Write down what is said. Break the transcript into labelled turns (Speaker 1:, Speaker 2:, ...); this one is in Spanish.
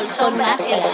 Speaker 1: sol son.